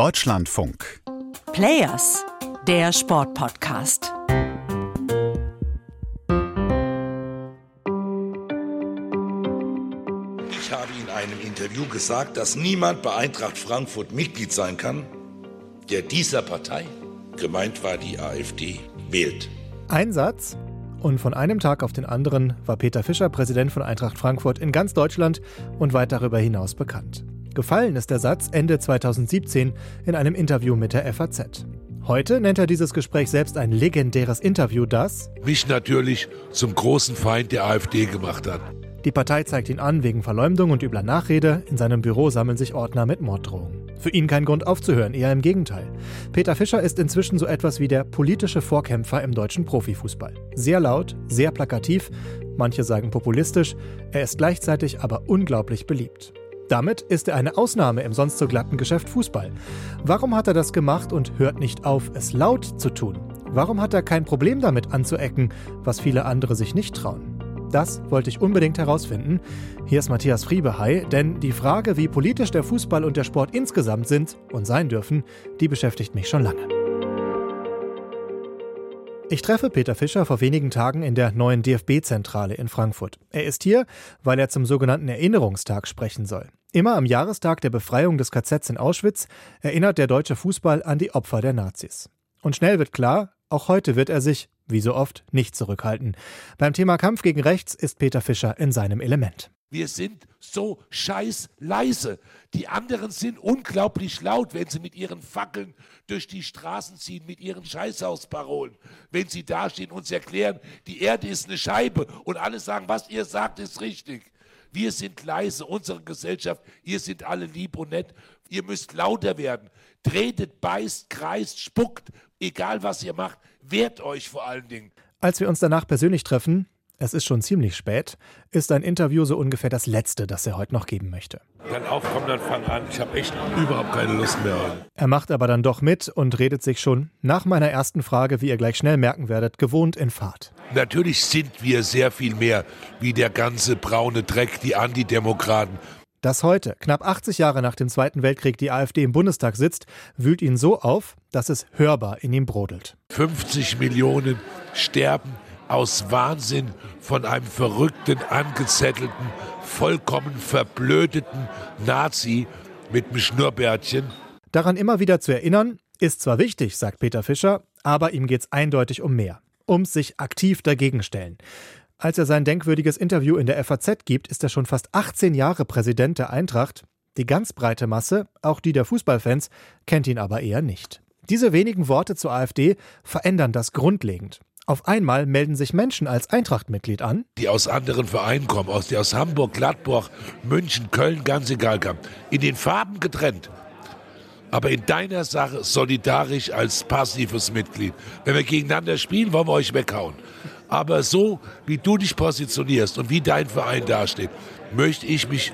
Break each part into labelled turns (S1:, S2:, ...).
S1: Deutschlandfunk.
S2: Players, der Sportpodcast.
S3: Ich habe in einem Interview gesagt, dass niemand bei Eintracht Frankfurt Mitglied sein kann, der dieser Partei, gemeint war die AfD, wählt.
S4: Ein Satz und von einem Tag auf den anderen war Peter Fischer Präsident von Eintracht Frankfurt in ganz Deutschland und weit darüber hinaus bekannt. Gefallen ist der Satz Ende 2017 in einem Interview mit der FAZ. Heute nennt er dieses Gespräch selbst ein legendäres Interview, das
S5: mich natürlich zum großen Feind der AfD gemacht hat.
S4: Die Partei zeigt ihn an wegen Verleumdung und übler Nachrede. In seinem Büro sammeln sich Ordner mit Morddrohungen. Für ihn kein Grund aufzuhören, eher im Gegenteil. Peter Fischer ist inzwischen so etwas wie der politische Vorkämpfer im deutschen Profifußball. Sehr laut, sehr plakativ, manche sagen populistisch, er ist gleichzeitig aber unglaublich beliebt. Damit ist er eine Ausnahme im sonst so glatten Geschäft Fußball. Warum hat er das gemacht und hört nicht auf, es laut zu tun? Warum hat er kein Problem damit anzuecken, was viele andere sich nicht trauen? Das wollte ich unbedingt herausfinden. Hier ist Matthias Friebehey, denn die Frage, wie politisch der Fußball und der Sport insgesamt sind und sein dürfen, die beschäftigt mich schon lange. Ich treffe Peter Fischer vor wenigen Tagen in der neuen DFB-Zentrale in Frankfurt. Er ist hier, weil er zum sogenannten Erinnerungstag sprechen soll. Immer am Jahrestag der Befreiung des KZs in Auschwitz erinnert der deutsche Fußball an die Opfer der Nazis. Und schnell wird klar, auch heute wird er sich, wie so oft, nicht zurückhalten. Beim Thema Kampf gegen Rechts ist Peter Fischer in seinem Element.
S5: Wir sind so scheiß leise. Die anderen sind unglaublich laut, wenn sie mit ihren Fackeln durch die Straßen ziehen, mit ihren Scheißhausparolen. Wenn sie dastehen und uns erklären, die Erde ist eine Scheibe und alle sagen, was ihr sagt, ist richtig. Wir sind leise, unsere Gesellschaft, ihr sind alle lieb und nett. Ihr müsst lauter werden. Tretet, beißt, kreist, spuckt, egal was ihr macht, wehrt euch vor allen Dingen.
S4: Als wir uns danach persönlich treffen, es ist schon ziemlich spät, ist ein Interview so ungefähr das letzte, das er heute noch geben möchte.
S5: Dann aufkommen, dann fang an. Ich habe echt überhaupt keine Lust mehr.
S4: Er macht aber dann doch mit und redet sich schon nach meiner ersten Frage, wie ihr gleich schnell merken werdet, gewohnt in Fahrt.
S5: Natürlich sind wir sehr viel mehr wie der ganze braune Dreck, die Antidemokraten.
S4: Dass heute, knapp 80 Jahre nach dem Zweiten Weltkrieg, die AfD im Bundestag sitzt, wühlt ihn so auf, dass es hörbar in ihm brodelt.
S5: 50 Millionen sterben aus Wahnsinn von einem verrückten, angezettelten, vollkommen verblödeten Nazi mit einem Schnurrbärtchen.
S4: Daran immer wieder zu erinnern, ist zwar wichtig, sagt Peter Fischer, aber ihm geht es eindeutig um mehr. Ums sich aktiv dagegen stellen. Als er sein denkwürdiges Interview in der FAZ gibt, ist er schon fast 18 Jahre Präsident der Eintracht. Die ganz breite Masse, auch die der Fußballfans, kennt ihn aber eher nicht. Diese wenigen Worte zur AfD verändern das grundlegend. Auf einmal melden sich Menschen als Eintracht-Mitglied an,
S5: die aus anderen Vereinen kommen, aus, die aus Hamburg, Gladbach, München, Köln, ganz egal kamen, in den Farben getrennt. Aber in deiner Sache solidarisch als passives Mitglied. Wenn wir gegeneinander spielen, wollen wir euch weghauen. Aber so, wie du dich positionierst und wie dein Verein dasteht, möchte ich mich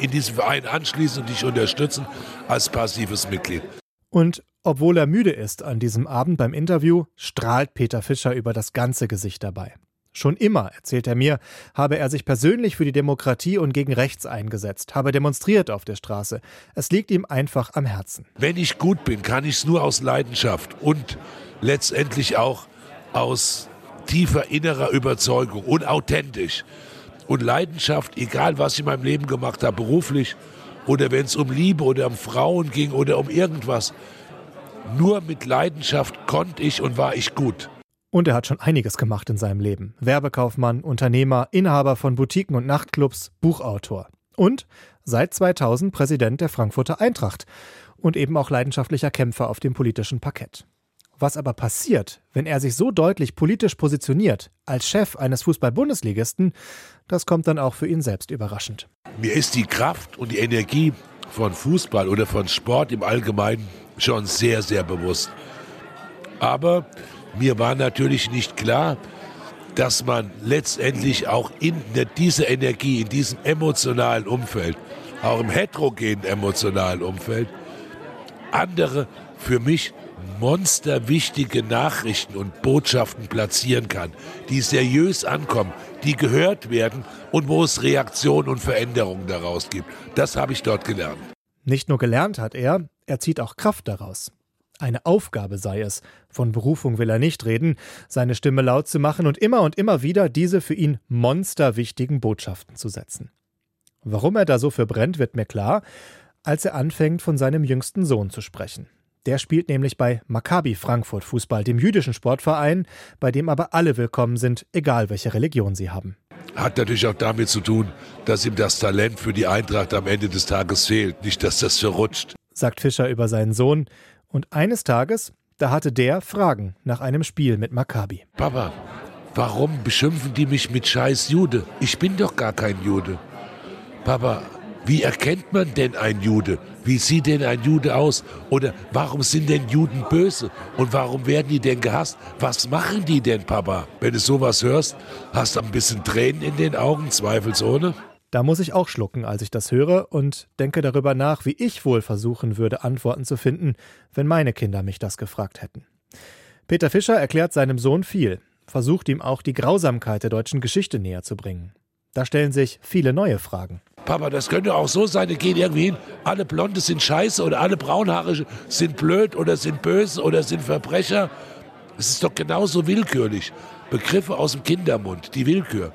S5: in diesen Verein anschließen und dich unterstützen als passives Mitglied.
S4: Und obwohl er müde ist an diesem Abend beim Interview, strahlt Peter Fischer über das ganze Gesicht dabei. Schon immer, erzählt er mir, habe er sich persönlich für die Demokratie und gegen Rechts eingesetzt, habe demonstriert auf der Straße. Es liegt ihm einfach am Herzen.
S5: Wenn ich gut bin, kann ich es nur aus Leidenschaft und letztendlich auch aus tiefer innerer Überzeugung und authentisch. Und Leidenschaft, egal was ich in meinem Leben gemacht habe, beruflich oder wenn es um Liebe oder um Frauen ging oder um irgendwas, nur mit Leidenschaft konnte ich und war ich gut.
S4: Und er hat schon einiges gemacht in seinem Leben. Werbekaufmann, Unternehmer, Inhaber von Boutiquen und Nachtclubs, Buchautor. Und seit 2000 Präsident der Frankfurter Eintracht und eben auch leidenschaftlicher Kämpfer auf dem politischen Parkett. Was aber passiert, wenn er sich so deutlich politisch positioniert, als Chef eines Fußball-Bundesligisten, das kommt dann auch für ihn selbst überraschend.
S5: Mir ist die Kraft und die Energie von Fußball oder von Sport im Allgemeinen schon sehr, sehr bewusst. Aber mir war natürlich nicht klar, dass man letztendlich auch in dieser Energie, in diesem emotionalen Umfeld, auch im heterogenen emotionalen Umfeld, andere für mich monsterwichtige Nachrichten und Botschaften platzieren kann, die seriös ankommen, die gehört werden und wo es Reaktionen und Veränderungen daraus gibt. Das habe ich dort gelernt.
S4: Nicht nur gelernt hat er, er zieht auch Kraft daraus. Eine Aufgabe sei es, von Berufung will er nicht reden, seine Stimme laut zu machen und immer und immer wieder diese für ihn monsterwichtigen Botschaften zu setzen. Warum er da so für brennt, wird mir klar, als er anfängt, von seinem jüngsten Sohn zu sprechen. Der spielt nämlich bei Maccabi Frankfurt Fußball, dem jüdischen Sportverein, bei dem aber alle willkommen sind, egal welche Religion sie haben.
S5: Hat natürlich auch damit zu tun, dass ihm das Talent für die Eintracht am Ende des Tages fehlt. Nicht, dass das verrutscht.
S4: Sagt Fischer über seinen Sohn. Und eines Tages, da hatte der Fragen nach einem Spiel mit Maccabi.
S5: Papa, warum beschimpfen die mich mit Scheiß Jude? Ich bin doch gar kein Jude. Papa, wie erkennt man denn einen Jude? Wie sieht denn ein Jude aus? Oder warum sind denn Juden böse? Und warum werden die denn gehasst? Was machen die denn, Papa? Wenn du sowas hörst, hast du ein bisschen Tränen in den Augen, zweifelsohne?
S4: Da muss ich auch schlucken, als ich das höre und denke darüber nach, wie ich wohl versuchen würde, Antworten zu finden, wenn meine Kinder mich das gefragt hätten. Peter Fischer erklärt seinem Sohn viel, versucht ihm auch die Grausamkeit der deutschen Geschichte näher zu bringen. Da stellen sich viele neue Fragen.
S5: Papa, das könnte auch so sein, die gehen irgendwie hin, alle Blonde sind scheiße oder alle Braunhaarige sind blöd oder sind böse oder sind Verbrecher. Es ist doch genauso willkürlich. Begriffe aus dem Kindermund, die Willkür.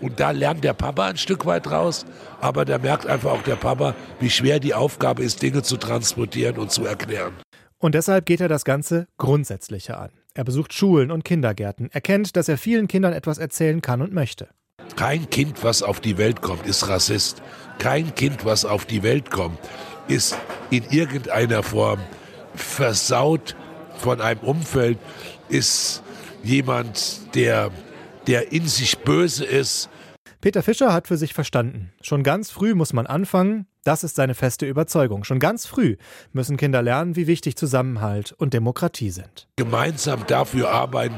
S5: Und da lernt der Papa ein Stück weit raus, aber da merkt einfach auch der Papa, wie schwer die Aufgabe ist, Dinge zu transportieren und zu erklären.
S4: Und deshalb geht er das Ganze grundsätzlicher an. Er besucht Schulen und Kindergärten, erkennt, dass er vielen Kindern etwas erzählen kann und möchte.
S5: Kein Kind, was auf die Welt kommt, ist Rassist. Kein Kind, was auf die Welt kommt, ist in irgendeiner Form versaut von einem Umfeld, ist jemand, der, der in sich böse ist.
S4: Peter Fischer hat für sich verstanden. Schon ganz früh muss man anfangen, das ist seine feste Überzeugung. Schon ganz früh müssen Kinder lernen, wie wichtig Zusammenhalt und Demokratie sind.
S5: Gemeinsam dafür arbeiten,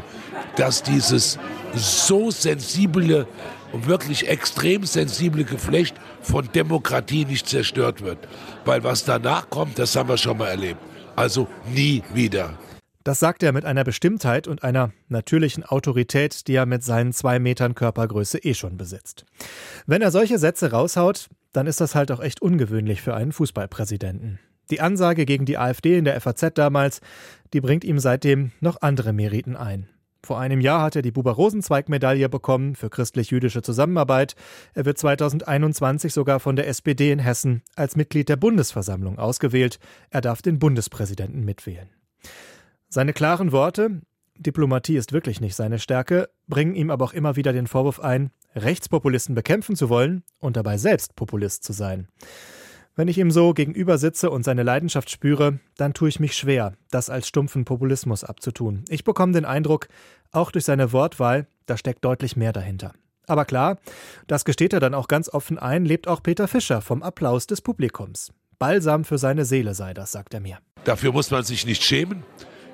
S5: dass dieses so sensible und wirklich extrem sensible Geflecht von Demokratie nicht zerstört wird. Weil was danach kommt, das haben wir schon mal erlebt. Also nie wieder.
S4: Das sagt er mit einer Bestimmtheit und einer natürlichen Autorität, die er mit seinen zwei Metern Körpergröße eh schon besitzt. Wenn er solche Sätze raushaut, dann ist das halt auch echt ungewöhnlich für einen Fußballpräsidenten. Die Ansage gegen die AfD in der FAZ damals, die bringt ihm seitdem noch andere Meriten ein. Vor einem Jahr hat er die Buber-Rosenzweig-Medaille bekommen für christlich-jüdische Zusammenarbeit. Er wird 2021 sogar von der SPD in Hessen als Mitglied der Bundesversammlung ausgewählt. Er darf den Bundespräsidenten mitwählen. Seine klaren Worte, Diplomatie ist wirklich nicht seine Stärke, bringen ihm aber auch immer wieder den Vorwurf ein, Rechtspopulisten bekämpfen zu wollen und dabei selbst Populist zu sein. Wenn ich ihm so gegenüber sitze und seine Leidenschaft spüre, dann tue ich mich schwer, das als stumpfen Populismus abzutun. Ich bekomme den Eindruck, auch durch seine Wortwahl, da steckt deutlich mehr dahinter. Aber klar, das gesteht er dann auch ganz offen ein, lebt auch Peter Fischer vom Applaus des Publikums. Balsam für seine Seele sei das, sagt er mir.
S5: Dafür muss man sich nicht schämen.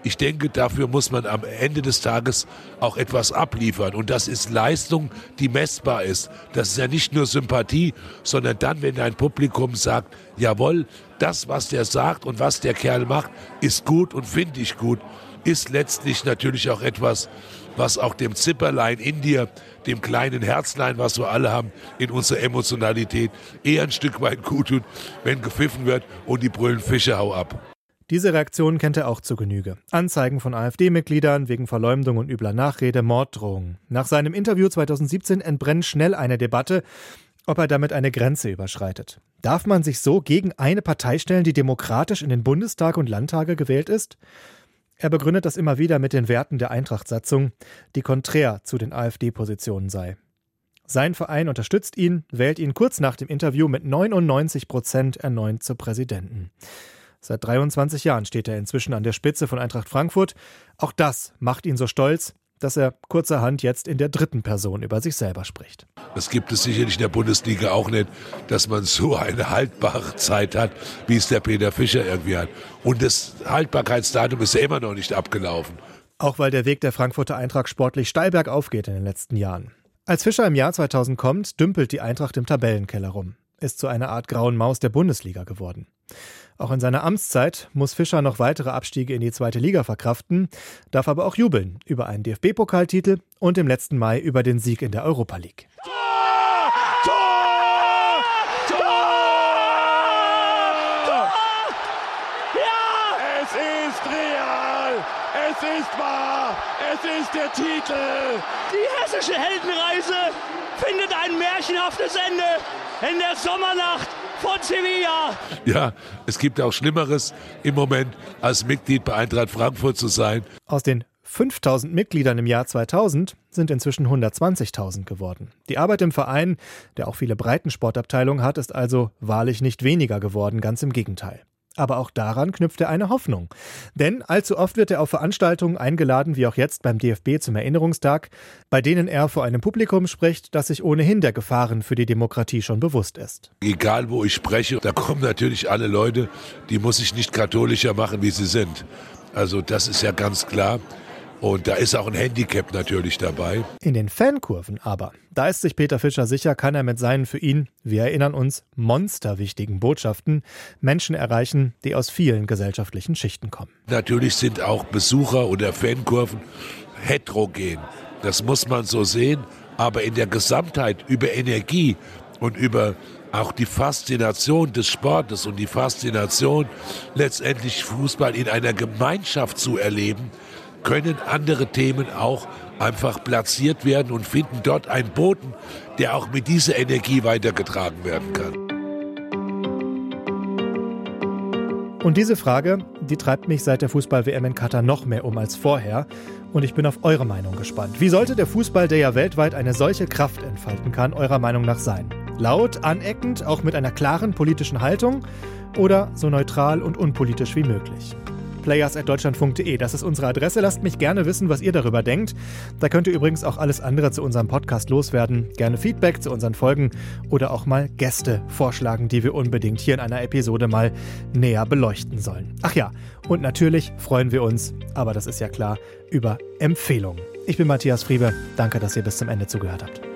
S5: Ich denke, dafür muss man am Ende des Tages auch etwas abliefern. Und das ist Leistung, die messbar ist. Das ist ja nicht nur Sympathie, sondern dann, wenn ein Publikum sagt, jawohl, das, was der sagt und was der Kerl macht, ist gut und finde ich gut, ist letztlich natürlich auch etwas, was auch dem Zipperlein in dir, dem kleinen Herzlein, was wir alle haben, in unserer Emotionalität eher ein Stück weit gut tut, wenn gepfiffen wird und die brüllen Fische hau ab.
S4: Diese Reaktion kennt er auch zu Genüge. Anzeigen von AfD-Mitgliedern wegen Verleumdung und übler Nachrede, Morddrohungen. Nach seinem Interview 2017 entbrennt schnell eine Debatte, ob er damit eine Grenze überschreitet. Darf man sich so gegen eine Partei stellen, die demokratisch in den Bundestag und Landtage gewählt ist? Er begründet das immer wieder mit den Werten der Eintrachtsatzung, die konträr zu den AfD-Positionen sei. Sein Verein unterstützt ihn, wählt ihn kurz nach dem Interview mit 99 Prozent erneut zur Präsidenten. Seit 23 Jahren steht er inzwischen an der Spitze von Eintracht Frankfurt. Auch das macht ihn so stolz, dass er kurzerhand jetzt in der dritten Person über sich selber spricht.
S5: Das gibt es sicherlich in der Bundesliga auch nicht, dass man so eine haltbare Zeit hat, wie es der Peter Fischer irgendwie hat. Und das Haltbarkeitsdatum ist ja immer noch nicht abgelaufen.
S4: Auch weil der Weg der Frankfurter Eintracht sportlich steil bergauf geht in den letzten Jahren. Als Fischer im Jahr 2000 kommt, dümpelt die Eintracht im Tabellenkeller rum, ist zu einer Art grauen Maus der Bundesliga geworden. Auch in seiner Amtszeit muss Fischer noch weitere Abstiege in die zweite Liga verkraften, darf aber auch jubeln über einen DFB-Pokaltitel und im letzten Mai über den Sieg in der Europa League. Tor! Tor! Tor!
S1: Es ist real! Es ist wahr! Es ist der Titel!
S6: Die hessische Heldenreise findet ein märchenhaftes Ende in der Sommernacht von Sevilla.
S5: Ja, es gibt auch Schlimmeres im Moment, als Mitglied bei Eintracht Frankfurt zu sein.
S4: Aus den 5000 Mitgliedern im Jahr 2000 sind inzwischen 120.000 geworden. Die Arbeit im Verein, der auch viele Breitensportabteilungen hat, ist also wahrlich nicht weniger geworden, ganz im Gegenteil. Aber auch daran knüpft er eine Hoffnung. Denn allzu oft wird er auf Veranstaltungen eingeladen, wie auch jetzt beim DFB zum Erinnerungstag, bei denen er vor einem Publikum spricht, das sich ohnehin der Gefahren für die Demokratie schon bewusst ist.
S5: Egal wo ich spreche, da kommen natürlich alle Leute, die muss ich nicht katholischer machen, wie sie sind. Also das ist ja ganz klar. Und da ist auch ein Handicap natürlich dabei.
S4: In den Fankurven aber, da ist sich Peter Fischer sicher, kann er mit seinen für ihn, wir erinnern uns, monsterwichtigen Botschaften Menschen erreichen, die aus vielen gesellschaftlichen Schichten kommen.
S5: Natürlich sind auch Besucher oder Fankurven heterogen. Das muss man so sehen. Aber in der Gesamtheit über Energie und über auch die Faszination des Sportes und die Faszination letztendlich Fußball in einer Gemeinschaft zu erleben, können andere Themen auch einfach platziert werden und finden dort einen Boden, der auch mit dieser Energie weitergetragen werden kann.
S4: Und diese Frage, die treibt mich seit der Fußball-WM in Katar noch mehr um als vorher. Und ich bin auf eure Meinung gespannt. Wie sollte der Fußball, der ja weltweit eine solche Kraft entfalten kann, eurer Meinung nach sein? Laut, aneckend, auch mit einer klaren politischen Haltung oder so neutral und unpolitisch wie möglich? players.deutschlandfunk.de. Das ist unsere Adresse. Lasst mich gerne wissen, was ihr darüber denkt. Da könnt ihr übrigens auch alles andere zu unserem Podcast loswerden. Gerne Feedback zu unseren Folgen oder auch mal Gäste vorschlagen, die wir unbedingt hier in einer Episode mal näher beleuchten sollen. Ach ja, und natürlich freuen wir uns, aber das ist ja klar, über Empfehlungen. Ich bin Matthias Friebe. Danke, dass ihr bis zum Ende zugehört habt.